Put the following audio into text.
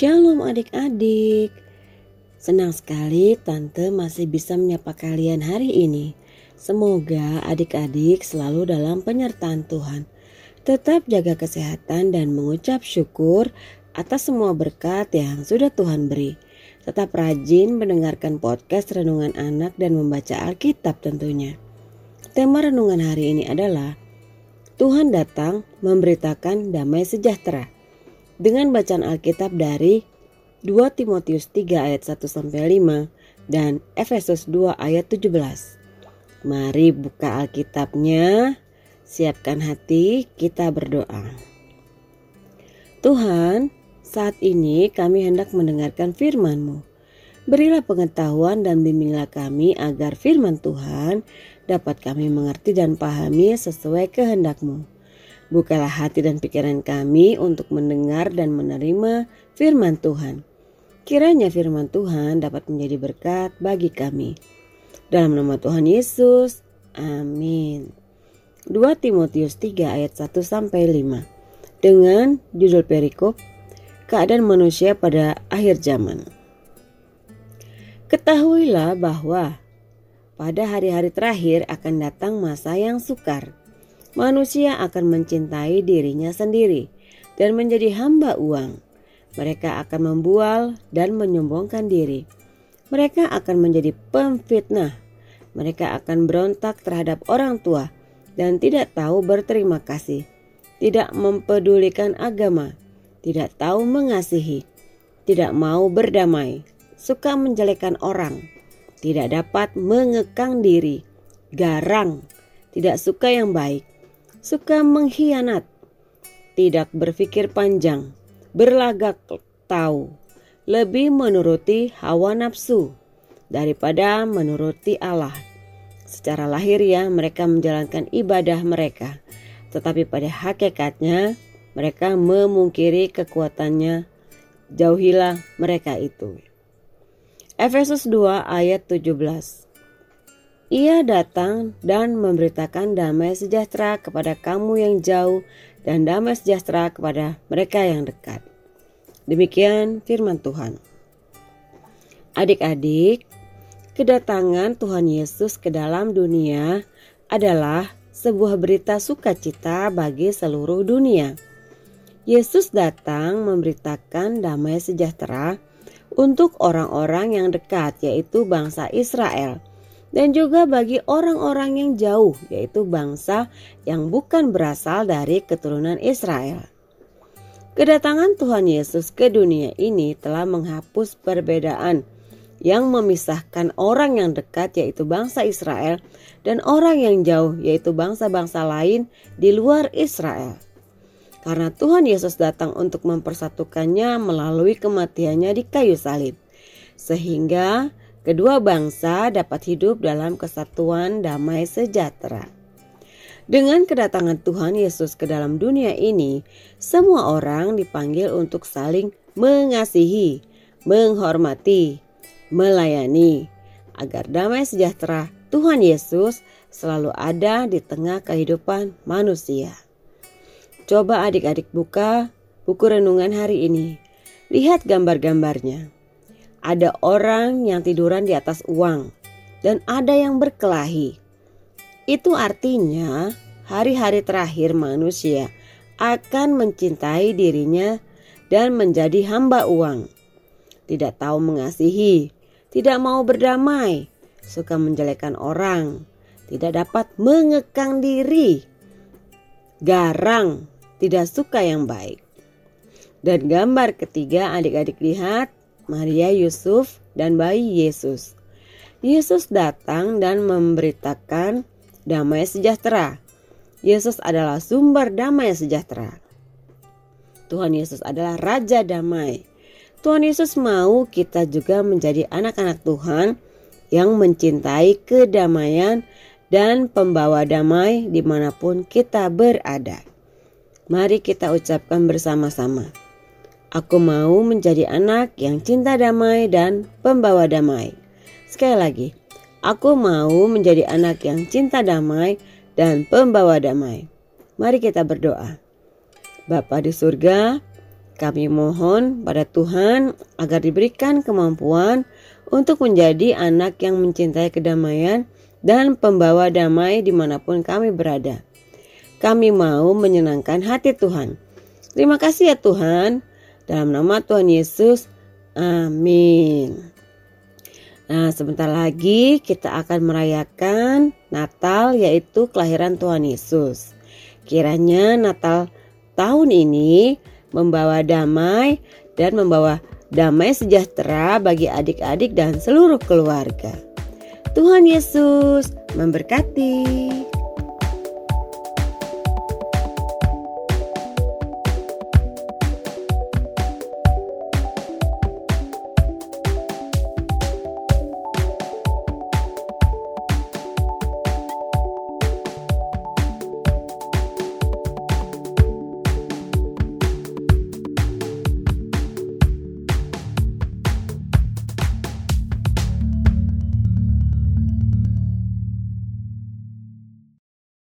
Shalom adik-adik. Senang sekali tante masih bisa menyapa kalian hari ini. Semoga adik-adik selalu dalam penyertaan Tuhan. Tetap jaga kesehatan dan mengucap syukur atas semua berkat yang sudah Tuhan beri. Tetap rajin mendengarkan podcast Renungan Anak dan membaca Alkitab tentunya. Tema renungan hari ini adalah Tuhan datang memberitakan damai sejahtera. Dengan bacaan Alkitab dari 2 Timotius 3 ayat 1 sampai 5 dan Efesus 2 ayat 17. Mari buka Alkitabnya, siapkan hati, kita berdoa. Tuhan, saat ini kami hendak mendengarkan firman-Mu. Berilah pengetahuan dan bimbinglah kami agar firman Tuhan dapat kami mengerti dan pahami sesuai kehendak-Mu. Bukalah hati dan pikiran kami untuk mendengar dan menerima firman Tuhan. Kiranya firman Tuhan dapat menjadi berkat bagi kami. Dalam nama Tuhan Yesus, amin. 2 Timotius 3 ayat 1 sampai 5 dengan judul perikop keadaan manusia pada akhir zaman. Ketahuilah bahwa pada hari-hari terakhir akan datang masa yang sukar manusia akan mencintai dirinya sendiri dan menjadi hamba uang. Mereka akan membual dan menyombongkan diri. Mereka akan menjadi pemfitnah. Mereka akan berontak terhadap orang tua dan tidak tahu berterima kasih, tidak mempedulikan agama, tidak tahu mengasihi, tidak mau berdamai, suka menjelekan orang, tidak dapat mengekang diri, garang, tidak suka yang baik, suka mengkhianat, tidak berpikir panjang, berlagak tahu, lebih menuruti hawa nafsu daripada menuruti Allah. Secara lahir ya mereka menjalankan ibadah mereka, tetapi pada hakikatnya mereka memungkiri kekuatannya. Jauhilah mereka itu. Efesus 2 ayat 17 ia datang dan memberitakan damai sejahtera kepada kamu yang jauh dan damai sejahtera kepada mereka yang dekat. Demikian firman Tuhan. Adik-adik, kedatangan Tuhan Yesus ke dalam dunia adalah sebuah berita sukacita bagi seluruh dunia. Yesus datang memberitakan damai sejahtera untuk orang-orang yang dekat, yaitu bangsa Israel dan juga bagi orang-orang yang jauh, yaitu bangsa yang bukan berasal dari keturunan Israel. Kedatangan Tuhan Yesus ke dunia ini telah menghapus perbedaan yang memisahkan orang yang dekat, yaitu bangsa Israel, dan orang yang jauh, yaitu bangsa-bangsa lain di luar Israel. Karena Tuhan Yesus datang untuk mempersatukannya melalui kematiannya di kayu salib, sehingga kedua bangsa dapat hidup dalam kesatuan damai sejahtera. Dengan kedatangan Tuhan Yesus ke dalam dunia ini, semua orang dipanggil untuk saling mengasihi, menghormati, melayani, agar damai sejahtera Tuhan Yesus selalu ada di tengah kehidupan manusia. Coba adik-adik buka buku renungan hari ini. Lihat gambar-gambarnya. Ada orang yang tiduran di atas uang dan ada yang berkelahi. Itu artinya hari-hari terakhir manusia akan mencintai dirinya dan menjadi hamba uang. Tidak tahu mengasihi, tidak mau berdamai, suka menjelekkan orang, tidak dapat mengekang diri, garang, tidak suka yang baik. Dan gambar ketiga adik-adik lihat Maria Yusuf, dan bayi Yesus. Yesus datang dan memberitakan damai sejahtera. Yesus adalah sumber damai sejahtera. Tuhan Yesus adalah Raja Damai. Tuhan Yesus mau kita juga menjadi anak-anak Tuhan yang mencintai kedamaian dan pembawa damai di mana pun kita berada. Mari kita ucapkan bersama-sama. Aku mau menjadi anak yang cinta damai dan pembawa damai. Sekali lagi, aku mau menjadi anak yang cinta damai dan pembawa damai. Mari kita berdoa. Bapa di surga, Kami mohon pada Tuhan agar diberikan kemampuan untuk menjadi anak yang mencintai kedamaian dan pembawa damai di mana pun kami berada. Kami mau menyenangkan hati Tuhan. Terima kasih ya Tuhan. Dalam nama Tuhan Yesus, amin. Nah, sebentar lagi kita akan merayakan Natal, yaitu kelahiran Tuhan Yesus. Kiranya Natal tahun ini membawa damai dan membawa damai sejahtera bagi adik-adik dan seluruh keluarga. Tuhan Yesus memberkati.